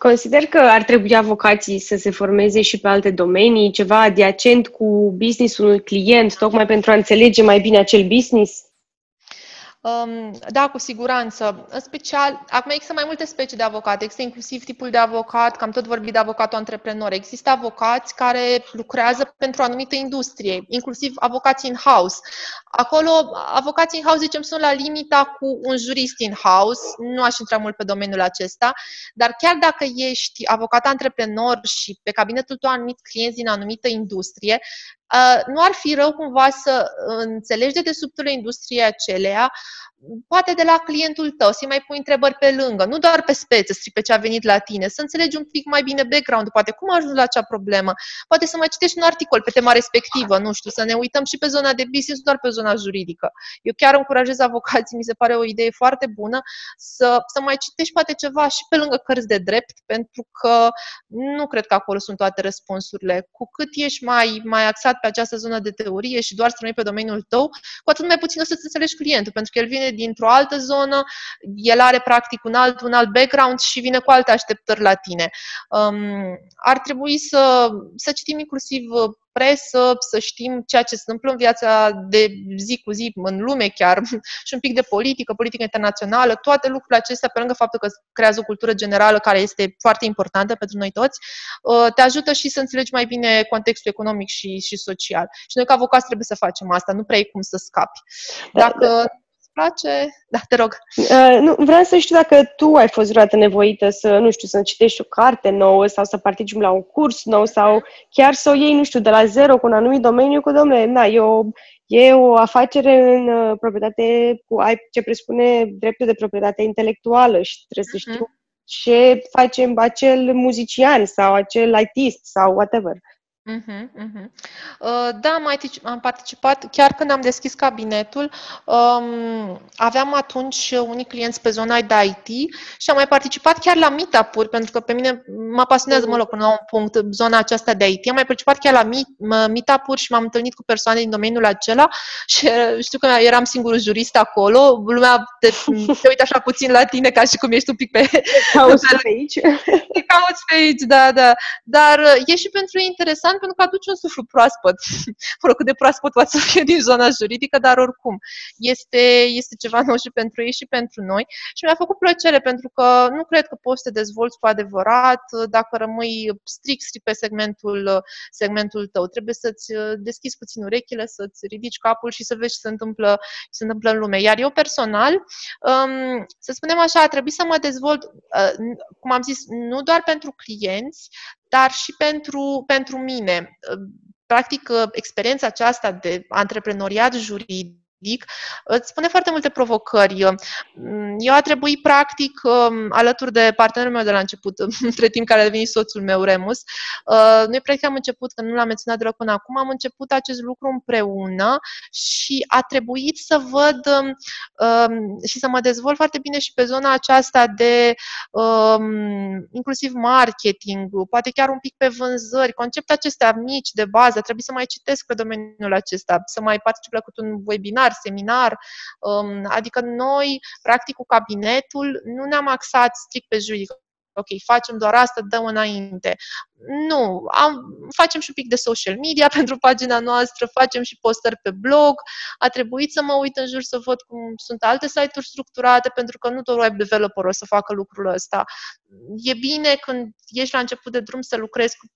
Speaker 1: Consider că ar trebui avocații să se formeze și pe alte domenii, ceva adiacent cu businessul unui client, tocmai pentru a înțelege mai bine acel business?
Speaker 2: Um, da, cu siguranță. În special, acum există mai multe specii de avocat. Există inclusiv tipul de avocat, cam tot vorbit de avocatul antreprenor. Există avocați care lucrează pentru o anumită industrie, inclusiv avocați in-house. Acolo, avocații in-house, zicem, sunt la limita cu un jurist in-house. Nu aș intra mult pe domeniul acesta, dar chiar dacă ești avocat antreprenor și pe cabinetul tău anumit clienți din anumită industrie, Uh, nu ar fi rău cumva să înțelegi de desubturile industriei aceleia, poate de la clientul tău, să-i mai pui întrebări pe lângă, nu doar pe speță, stric pe ce a venit la tine, să înțelegi un pic mai bine background poate cum a ajuns la acea problemă, poate să mai citești un articol pe tema respectivă, nu știu, să ne uităm și pe zona de business, nu doar pe zona juridică. Eu chiar încurajez avocații, mi se pare o idee foarte bună, să, să mai citești poate ceva și pe lângă cărți de drept, pentru că nu cred că acolo sunt toate răspunsurile. Cu cât ești mai, mai axat pe această zonă de teorie și doar să pe domeniul tău, cu atât mai puțin o să-ți înțelegi clientul, pentru că el vine dintr-o altă zonă, el are practic un alt, un alt background și vine cu alte așteptări la tine. Um, ar trebui să, să citim inclusiv presă, să știm ceea ce se întâmplă în viața de zi cu zi, în lume chiar, [laughs] și un pic de politică, politică internațională, toate lucrurile acestea, pe lângă faptul că creează o cultură generală care este foarte importantă pentru noi toți, uh, te ajută și să înțelegi mai bine contextul economic și, și social. Și noi, ca avocați, trebuie să facem asta, nu prea e cum să scapi. Da, Dacă da, da place. Da, te rog.
Speaker 1: Uh, nu, vreau să știu dacă tu ai fost vreodată nevoită să, nu știu, să citești o carte nouă sau să participi la un curs nou sau chiar să o iei, nu știu, de la zero cu un anumit domeniu, cu domnule, na, e o, e o afacere în uh, proprietate cu ai, ce presupune dreptul de proprietate intelectuală și trebuie să știu uh-huh. ce facem acel muzician sau acel artist sau whatever.
Speaker 2: Uh-huh, uh-huh. Uh, da, am, am participat chiar când am deschis cabinetul. Um, aveam atunci unii clienți pe zona de IT și am mai participat chiar la meetup-uri, pentru că pe mine mă pasionează, mă rog, până la un punct, zona aceasta de IT. Am mai participat chiar la meetup-uri și m-am întâlnit cu persoane din domeniul acela și uh, știu că eram singurul jurist acolo. Lumea te, te uită așa puțin la tine ca și cum ești un pic pe...
Speaker 1: Cauți pe aici.
Speaker 2: Te cauți pe aici, da, da. Dar uh, e și pentru interesant important pentru că aduce un suflu proaspăt. [laughs] Mă rog, cât de proaspăt poate să fie din zona juridică, dar oricum este, este ceva nou și pentru ei și pentru noi. Și mi-a făcut plăcere pentru că nu cred că poți să te dezvolți cu adevărat dacă rămâi strict, strict pe segmentul, segmentul tău. Trebuie să-ți deschizi puțin urechile, să-ți ridici capul și să vezi ce se întâmplă, ce se întâmplă în lume. Iar eu personal, um, să spunem așa, a trebuit să mă dezvolt, uh, cum am zis, nu doar pentru clienți, dar și pentru, pentru mine. Practic, experiența aceasta de antreprenoriat juridic ridic, îți spune foarte multe provocări. Eu a trebuit, practic, um, alături de partenerul meu de la început, [laughs] între timp care a devenit soțul meu, Remus, uh, noi, practic, am început, că nu l-am menționat deloc până acum, am început acest lucru împreună și a trebuit să văd um, um, și să mă dezvolt foarte bine și pe zona aceasta de inclusiv marketing, poate chiar un pic pe vânzări, concepte acestea mici de bază, trebuie să mai citesc pe domeniul acesta, să mai particip la un webinar, seminar, um, adică noi, practic, cu cabinetul, nu ne-am axat strict pe juridică ok, facem doar asta, dăm înainte. Nu, am, facem și un pic de social media [laughs] pentru pagina noastră, facem și postări pe blog. A trebuit să mă uit în jur să văd cum sunt alte site-uri structurate, pentru că nu doar web developer o să facă lucrul ăsta. E bine când ești la început de drum să lucrezi cu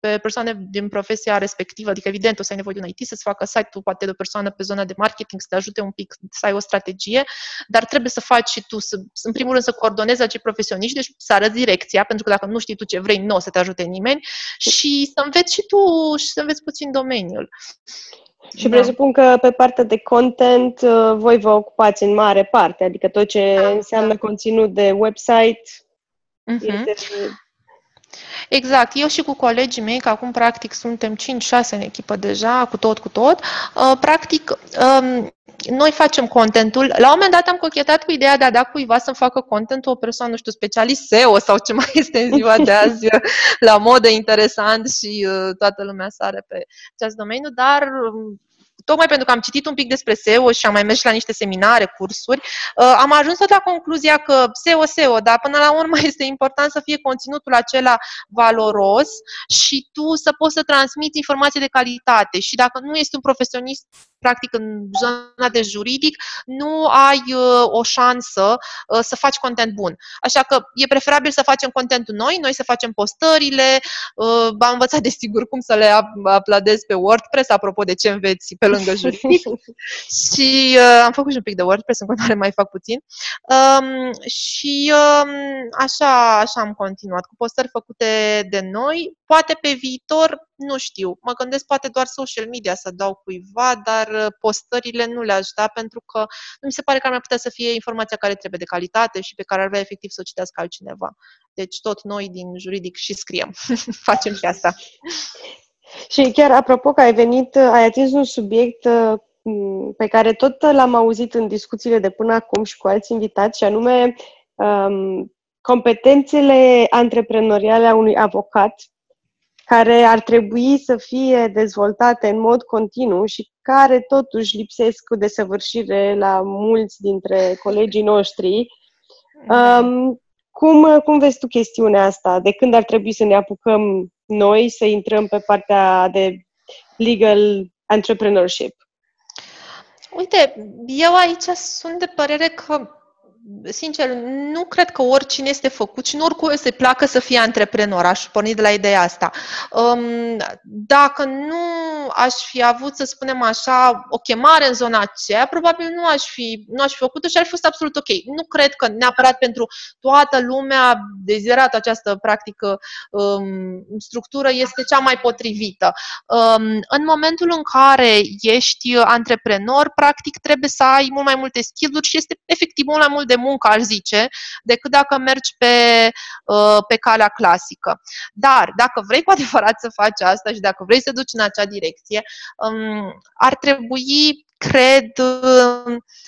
Speaker 2: pe persoane din profesia respectivă, adică evident o să ai nevoie de un IT să-ți facă site-ul, poate de o persoană pe zona de marketing, să te ajute un pic să ai o strategie, dar trebuie să faci și tu, să, în primul rând să coordonezi acei profesioniști, deci să arăți direcția, pentru că dacă nu știi tu ce vrei, nu o să te ajute nimeni și să înveți și tu și să înveți puțin domeniul.
Speaker 1: Și da. presupun că pe partea de content uh, voi vă ocupați în mare parte, adică tot ce da, înseamnă da. conținut de website uh-huh. este
Speaker 2: Exact. Eu și cu colegii mei, că acum practic suntem 5-6 în echipă deja, cu tot, cu tot, uh, practic um, noi facem contentul. La un moment dat am cochetat cu ideea de a da cuiva să facă contentul o persoană, nu știu, specialist SEO sau ce [laughs] mai este în ziua de azi la modă interesant și uh, toată lumea sare pe acest domeniu, dar um, tocmai pentru că am citit un pic despre SEO și am mai mers la niște seminare, cursuri, uh, am ajuns la concluzia că SEO, SEO, dar până la urmă [laughs] este important să fie conținutul acela valoros și tu să poți să transmiți informații de calitate. Și dacă nu ești un profesionist practic în zona de juridic, nu ai uh, o șansă uh, să faci content bun. Așa că e preferabil să facem contentul noi, noi să facem postările, uh, am învățat desigur cum să le apladez pe WordPress, apropo de ce înveți pe lângă juridic. [laughs] și uh, am făcut și un pic de WordPress, în continuare mai fac puțin. Um, și um, așa, așa am continuat, cu postări făcute de noi. Poate pe viitor nu știu, mă gândesc poate doar social media să dau cuiva, dar uh, postările nu le-aș da pentru că nu mi se pare că ar mai putea să fie informația care trebuie de calitate și pe care ar vrea efectiv să o citească altcineva. Deci tot noi din juridic și scriem. [laughs] Facem și asta.
Speaker 1: Și chiar apropo că ai venit, ai atins un subiect uh, pe care tot l-am auzit în discuțiile de până acum și cu alți invitați, și anume um, competențele antreprenoriale a unui avocat care ar trebui să fie dezvoltate în mod continuu și care totuși lipsesc cu desăvârșire la mulți dintre colegii noștri. Um, cum, cum vezi tu chestiunea asta? De când ar trebui să ne apucăm noi să intrăm pe partea de legal entrepreneurship?
Speaker 2: Uite, eu aici sunt de părere că sincer, nu cred că oricine este făcut și nu oricum se placă să fie antreprenor. Aș porni de la ideea asta. Um, dacă nu aș fi avut, să spunem așa, o chemare în zona aceea, probabil nu aș fi, nu aș fi făcut-o și ar fi fost absolut ok. Nu cred că neapărat pentru toată lumea dezirată această practică um, structură este cea mai potrivită. Um, în momentul în care ești antreprenor, practic trebuie să ai mult mai multe skill-uri și este efectiv mult mai mult de muncă, aș zice, decât dacă mergi pe, uh, pe calea clasică. Dar dacă vrei cu adevărat să faci asta și dacă vrei să duci în acea direcție, um, ar trebui cred,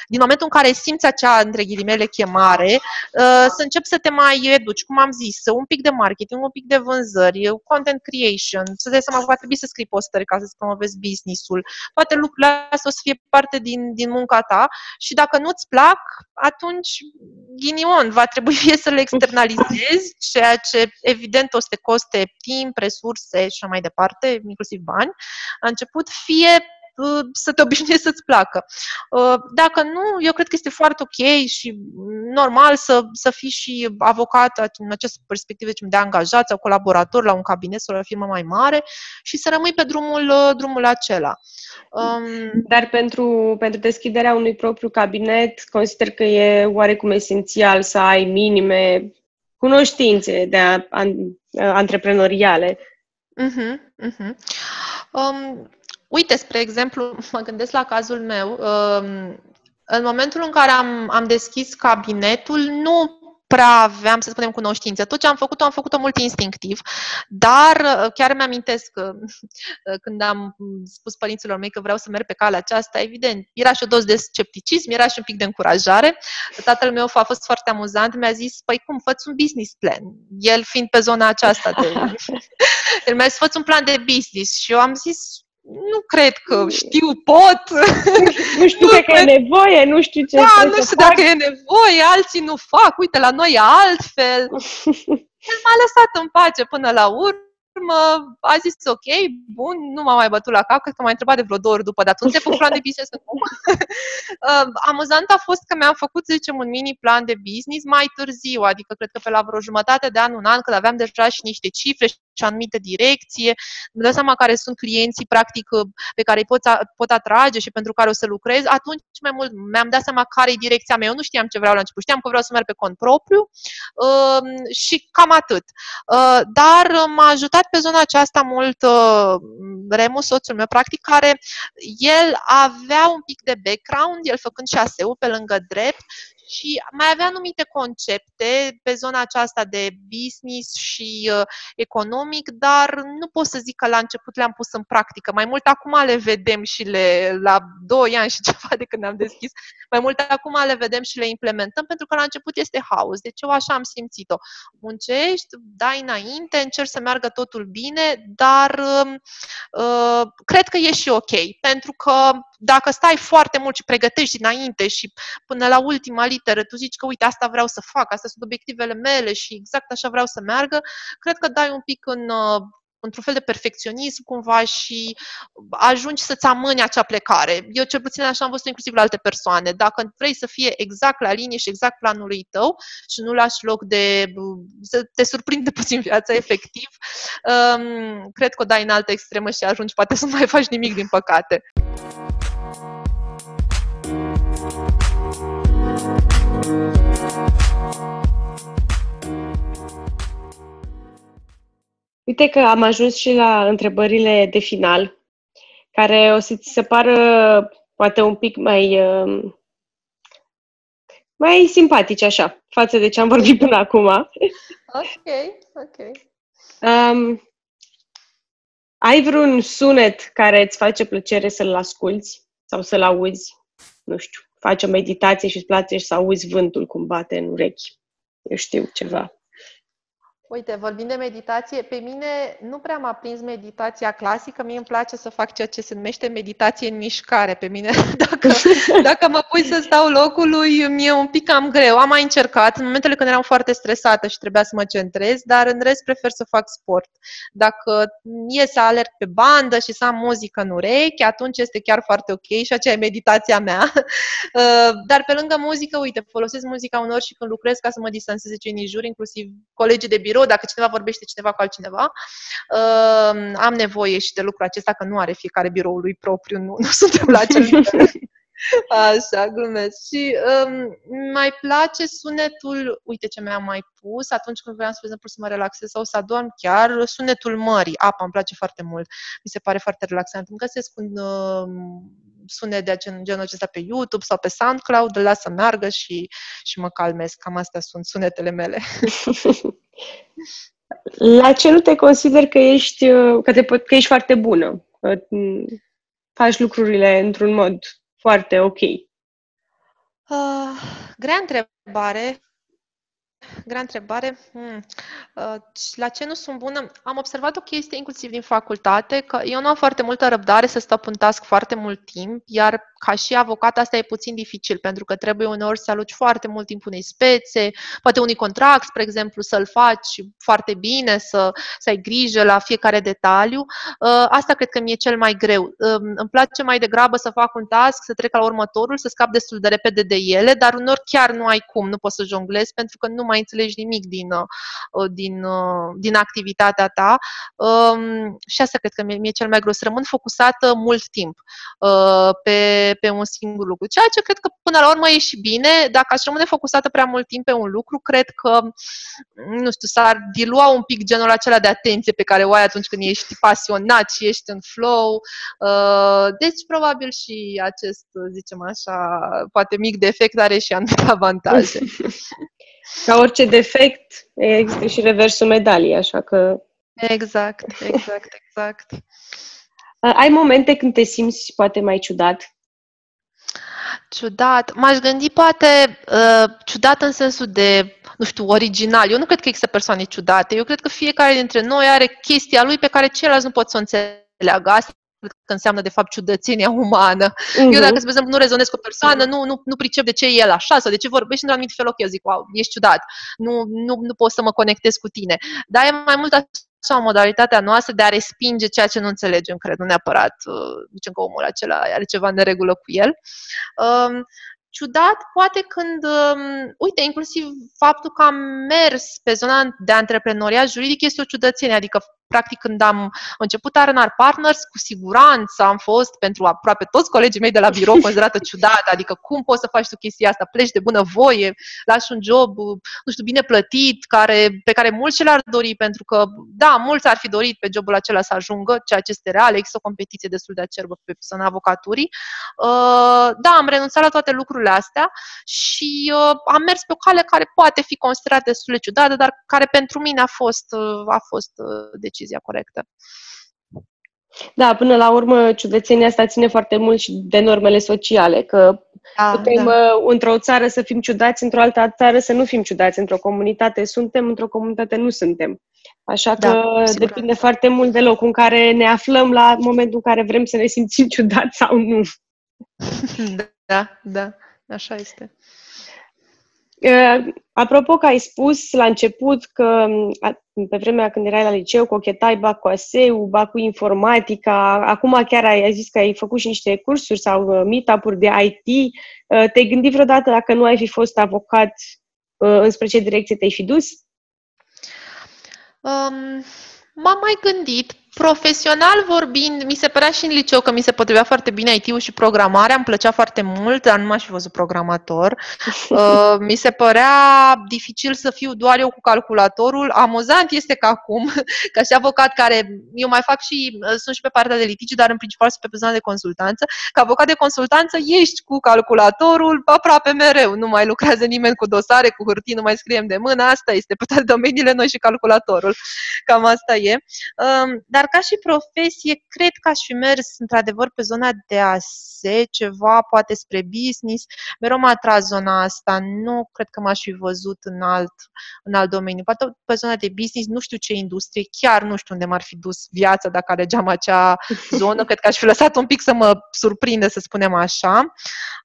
Speaker 2: din momentul în care simți acea, între ghilimele, chemare, uh, să începi să te mai educi, cum am zis, un pic de marketing, un pic de vânzări, content creation, să dai seama că va trebui să scrii postări ca să-ți promovezi business-ul. Toate lucrurile astea o să fie parte din, din munca ta și dacă nu-ți plac, atunci, ghinion, va trebui fie [laughs] să le externalizezi, ceea ce evident o să te coste timp, resurse și așa mai departe, inclusiv bani, la început, fie Uh, să te obișnuiești [laughs] să-ți placă. Uh, dacă nu, eu cred că este foarte ok și normal să, să fii și avocat în această perspectivă de angajat sau colaborator la un cabinet sau la o firmă mai mare și să rămâi pe drumul, uh, drumul acela.
Speaker 1: Um, Dar pentru, pentru deschiderea unui propriu cabinet, consider că e oarecum esențial să ai minime cunoștințe de a, an, antreprenoriale. Uh-huh,
Speaker 2: uh-huh. Um, Uite, spre exemplu, [laughs] mă gândesc la cazul meu. Um, în momentul în care am, am deschis cabinetul, nu prea aveam, să spunem, cunoștință. Tot ce am făcut, am făcut-o mult instinctiv, dar uh, chiar mi-amintesc că uh, [laughs] când am spus părinților mei că vreau să merg pe calea aceasta, evident, era și o doză de scepticism, era și un pic de încurajare. Tatăl meu a fost foarte amuzant, mi-a zis, păi cum, fă un business plan, el fiind pe zona aceasta de... [laughs] El mi-a zis, fă un plan de business și eu am zis, nu cred că știu, pot.
Speaker 1: Nu știu dacă e nevoie, nu știu ce
Speaker 2: Da, nu știu dacă e nevoie, alții nu fac, uite, la noi e altfel. [laughs] El m-a lăsat în pace până la urmă. Urmă a zis ok, bun, nu m-a mai bătut la cap, cred că m-a întrebat de vreo două ori după, dar tu nu te făcut plan de business acum? [laughs] uh, amuzant a fost că mi-am făcut, să zicem, un mini plan de business mai târziu, adică cred că pe la vreo jumătate de an, un an, când aveam deja și niște cifre și o anumită direcție, îmi dau seama care sunt clienții, practic, pe care îi pot, pot atrage și pentru care o să lucrez, atunci mai mult mi-am dat seama care e direcția mea. Eu nu știam ce vreau la început, știam că vreau să merg pe cont propriu uh, și cam atât. Uh, dar m-a ajutat pe zona aceasta mult uh, Remus, soțul meu, practic, care el avea un pic de background, el făcând șaseu pe lângă drept și mai avea anumite concepte pe zona aceasta de business și uh, economic, dar nu pot să zic că la început le-am pus în practică. Mai mult acum le vedem și le, la 2 ani și [laughs] ceva de când am deschis, mai mult acum le vedem și le implementăm, pentru că la început este haos. Deci eu așa am simțit-o. Muncești, dai înainte, încerci să meargă totul bine, dar uh, uh, cred că e și ok, pentru că dacă stai foarte mult și pregătești dinainte și până la ultima literă tu zici că uite, asta vreau să fac, astea sunt obiectivele mele și exact așa vreau să meargă, cred că dai un pic în, uh, într-un fel de perfecționism cumva și ajungi să-ți amâni acea plecare. Eu cel puțin așa am văzut inclusiv la alte persoane. Dacă vrei să fie exact la linie și exact planului tău și nu lași loc de să te surprinde [laughs] puțin viața efectiv, um, cred că o dai în altă extremă și ajungi poate să nu mai faci nimic din păcate.
Speaker 1: Uite că am ajuns și la întrebările de final, care o să ți se pară poate un pic mai, um, mai simpatice așa, față de ce am vorbit până acum.
Speaker 2: Ok, ok.
Speaker 1: Um, ai vreun sunet care îți face plăcere să-l asculți sau să-l auzi? Nu știu, faci o meditație și îți place să auzi vântul cum bate în urechi. Eu știu ceva.
Speaker 2: Uite, vorbind de meditație, pe mine nu prea m-a prins meditația clasică, mie îmi place să fac ceea ce se numește meditație în mișcare. Pe mine, [laughs] dacă, dacă mă pui să stau locului, mi-e un pic cam greu. Am mai încercat în momentele când eram foarte stresată și trebuia să mă centrez, dar în rest prefer să fac sport. Dacă e să alerg pe bandă și să am muzică în urechi, atunci este chiar foarte ok și aceea e meditația mea. [laughs] Uh, dar pe lângă muzică, uite, folosesc muzica unor și când lucrez ca să mă distanseze cei din jur, inclusiv colegii de birou birou, dacă cineva vorbește cineva cu altcineva, uh, am nevoie și de lucrul acesta, că nu are fiecare biroul lui propriu, nu, nu [laughs] suntem la acel nivel. Așa, glumesc. Și um, mai place sunetul, uite ce mi-am mai pus, atunci când vreau, spre exemplu, să mă relaxez sau să adorm chiar, sunetul mării, apa, îmi place foarte mult. Mi se pare foarte relaxant. Îmi găsesc un uh, sunet de gen, genul acesta pe YouTube sau pe SoundCloud, îl las să meargă și, și mă calmez. Cam astea sunt sunetele mele. [laughs]
Speaker 1: La ce nu te consider că ești, că, te, că ești foarte bună? Că faci lucrurile într-un mod foarte ok? Uh,
Speaker 2: grea întrebare. Grea întrebare. Hmm. Uh, la ce nu sunt bună? Am observat o chestie inclusiv din facultate, că eu nu am foarte multă răbdare să stau pe un task foarte mult timp, iar ca și avocat asta e puțin dificil, pentru că trebuie uneori să aluci foarte mult timp unei spețe, poate unui contract, spre exemplu, să-l faci foarte bine, să, să ai grijă la fiecare detaliu. Uh, asta cred că mi-e cel mai greu. Um, îmi place mai degrabă să fac un task, să trec la următorul, să scap destul de repede de ele, dar uneori chiar nu ai cum, nu poți să jonglezi, pentru că nu mai înțelegi nimic din, uh, din, uh, din activitatea ta. Um, și asta cred că mi-e, mi-e cel mai greu, să rămân focusată mult timp pe pe, un singur lucru. Ceea ce cred că până la urmă e și bine. Dacă aș rămâne focusată prea mult timp pe un lucru, cred că, nu știu, s-ar dilua un pic genul acela de atenție pe care o ai atunci când ești pasionat și ești în flow. Uh, deci, probabil și acest, zicem așa, poate mic defect are și anumite avantaje. [laughs]
Speaker 1: Ca orice defect, există și reversul medaliei, așa că...
Speaker 2: Exact, exact, exact. [laughs]
Speaker 1: Ai momente când te simți poate mai ciudat?
Speaker 2: Ciudat. M-aș gândi poate uh, ciudat în sensul de, nu știu, original. Eu nu cred că există persoane ciudate. Eu cred că fiecare dintre noi are chestia lui pe care ceilalți nu pot să o înțeleagă. Asta cred că înseamnă, de fapt, ciudățenia umană. Uh-huh. Eu, dacă, spre exemplu, nu rezonez cu o persoană, nu, nu, nu pricep de ce e el așa sau de ce vorbești într-un anumit fel, ok, eu zic, wow, ești ciudat, nu, nu, nu pot să mă conectez cu tine. Dar e mai mult așa modalitatea noastră de a respinge ceea ce nu înțelegem, cred, nu neapărat uh, zicem că omul acela are ceva în neregulă cu el. Um, ciudat, poate când, um, uite, inclusiv faptul că am mers pe zona de antreprenoriat juridic este o ciudățenie, adică practic când am început Arnar Partners, cu siguranță am fost pentru aproape toți colegii mei de la birou considerată [laughs] ciudată, adică cum poți să faci tu chestia asta, pleci de bună voie, lași un job, nu știu, bine plătit, care, pe care mulți l-ar dori, pentru că, da, mulți ar fi dorit pe jobul acela să ajungă, ceea ce este real, există o competiție destul de acerbă pe zona avocaturii. Uh, da, am renunțat la toate lucrurile astea și uh, am mers pe o cale care poate fi considerată destul de ciudată, dar care pentru mine a fost, uh, a fost deci decizia corectă.
Speaker 1: Da, până la urmă, ciudățenia asta ține foarte mult și de normele sociale, că da, putem da. Uh, într-o țară să fim ciudați, într-o altă țară să nu fim ciudați, într-o comunitate suntem, într-o comunitate nu suntem. Așa da, că da, depinde foarte mult de locul în care ne aflăm la momentul în care vrem să ne simțim [laughs] ciudați sau nu.
Speaker 2: Da, da, așa este.
Speaker 1: Apropo că ai spus la început că pe vremea când erai la liceu cochetai ba cu ASEU, ba cu informatica, acum chiar ai zis că ai făcut și niște cursuri sau uh, meetup-uri de IT. Uh, te-ai gândit vreodată dacă nu ai fi fost avocat, uh, înspre ce direcție te-ai fi dus?
Speaker 2: Um, m-am mai gândit. Profesional vorbind, mi se părea și în liceu că mi se potrivea foarte bine IT-ul și programarea, îmi plăcea foarte mult, dar nu m-aș fi văzut programator. [laughs] Uh, mi se părea dificil să fiu doar eu cu calculatorul. Amuzant este că acum, [laughs] ca și avocat care, eu mai fac și, uh, sunt și pe partea de litigi, dar în principal sunt pe zona de consultanță, ca avocat de consultanță ești cu calculatorul aproape mereu, nu mai lucrează nimeni cu dosare, cu hârtii, nu mai scriem de mână, asta este pe [laughs] toate domeniile noi și calculatorul. Cam asta e. Um, dar ca și profesie, cred că aș fi mers într-adevăr pe zona de a se ceva, poate spre business. Mereu m-a atras zona asta, nu cred că m-aș fi văzut în alt, în alt domeniu. Poate pe zona de business, nu știu ce industrie, chiar nu știu unde m-ar fi dus viața dacă alegeam acea zonă. Cred că aș fi lăsat un pic să mă surprinde, să spunem așa.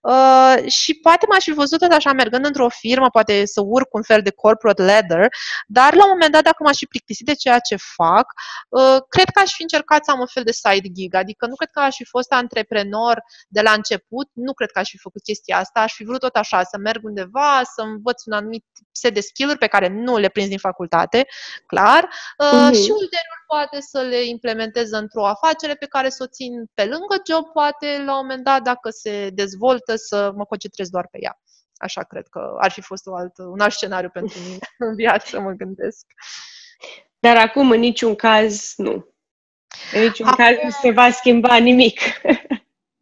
Speaker 2: Uh, și poate m-aș fi văzut tot așa mergând într-o firmă, poate să urc un fel de corporate ladder, dar la un moment dat, dacă m-aș fi plictisit de ceea ce fac, uh, cred că aș fi încercat să am un fel de side gig, adică nu cred că aș fi fost antreprenor de la început, nu cred că aș fi făcut chestia asta, aș fi vrut tot așa, să merg undeva, să învăț un anumit set de skill-uri pe care nu le prins din facultate, clar, uh-huh. și ulterior poate să le implementez într-o afacere pe care să o țin pe lângă job, poate la un moment dat, dacă se dezvoltă, să mă concentrez doar pe ea. Așa cred că ar fi fost o altă, un alt scenariu pentru mine [laughs] în viață, mă gândesc.
Speaker 1: Dar acum, în niciun caz, nu. În niciun acum... caz nu se va schimba nimic. [laughs]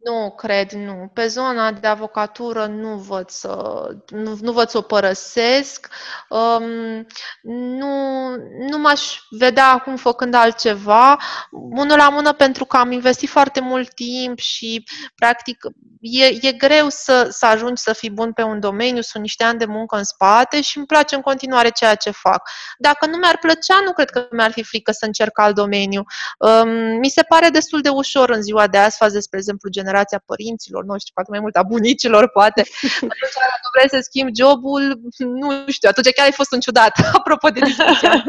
Speaker 2: Nu, cred, nu. Pe zona de avocatură nu văd să, nu, nu văd să o părăsesc. Um, nu, nu m-aș vedea acum făcând altceva. Unul la mână pentru că am investit foarte mult timp și, practic, e, e greu să, să ajungi să fii bun pe un domeniu, sunt niște ani de muncă în spate și îmi place în continuare ceea ce fac. Dacă nu mi-ar plăcea, nu cred că mi-ar fi frică să încerc alt domeniu. Um, mi se pare destul de ușor în ziua de azi, față despre exemplu, generația părinților noștri, poate mai mult a bunicilor, poate. Atunci, dacă vrei să schimbi jobul, nu știu, atunci chiar ai fost un ciudat, [laughs] apropo de discuția.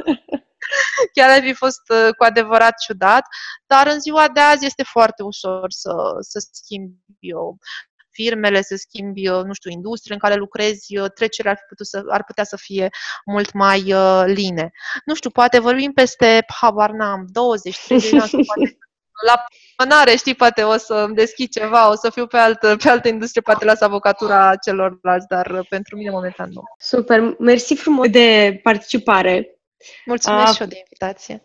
Speaker 2: chiar ar fi fost uh, cu adevărat ciudat, dar în ziua de azi este foarte ușor să, să schimbi eu firmele, să schimbi, uh, nu știu, industrie în care lucrezi, uh, trecerea ar, fi să, ar putea să fie mult mai uh, line. Nu știu, poate vorbim peste, habar n-am, 20, 30 de ani, poate [laughs] la pânare, știi, poate o să îmi deschid ceva, o să fiu pe altă, pe altă industrie, poate las avocatura celorlalți, dar pentru mine momentan nu.
Speaker 1: Super, mersi frumos de participare.
Speaker 2: Mulțumesc uh, și eu de invitație.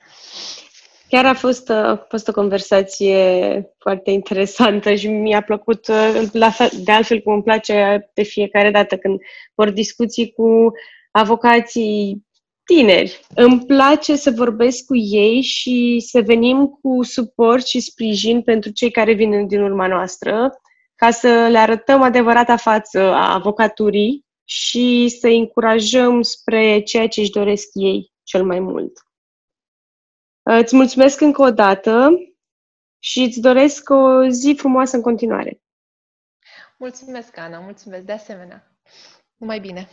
Speaker 1: Chiar a fost, a fost o conversație foarte interesantă și mi-a plăcut, la fel, de altfel cum îmi place de fiecare dată când vor discuții cu avocații tineri. Îmi place să vorbesc cu ei și să venim cu suport și sprijin pentru cei care vin din urma noastră, ca să le arătăm adevărata față a avocaturii și să încurajăm spre ceea ce își doresc ei cel mai mult. Îți mulțumesc încă o dată și îți doresc o zi frumoasă în continuare.
Speaker 2: Mulțumesc, Ana, mulțumesc de asemenea. Numai bine!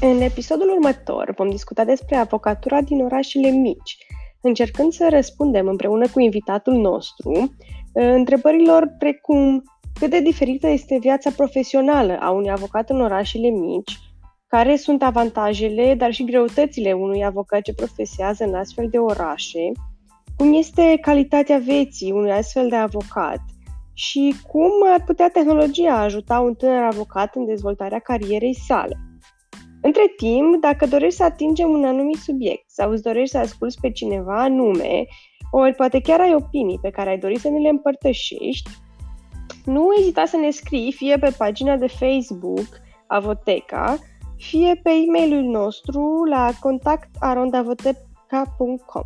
Speaker 1: În episodul următor vom discuta despre avocatura din orașele mici, încercând să răspundem împreună cu invitatul nostru uh, întrebărilor precum cât de diferită este viața profesională a unui avocat în orașele mici, care sunt avantajele, dar și greutățile unui avocat ce profesează în astfel de orașe, cum este calitatea vieții unui astfel de avocat și cum ar putea tehnologia ajuta un tânăr avocat în dezvoltarea carierei sale. Între timp, dacă dorești să atingem un anumit subiect sau îți dorești să asculți pe cineva anume, ori poate chiar ai opinii pe care ai dori să ne le împărtășești, nu ezita să ne scrii fie pe pagina de Facebook Avoteca, fie pe e-mailul nostru la contactarondavoteca.com.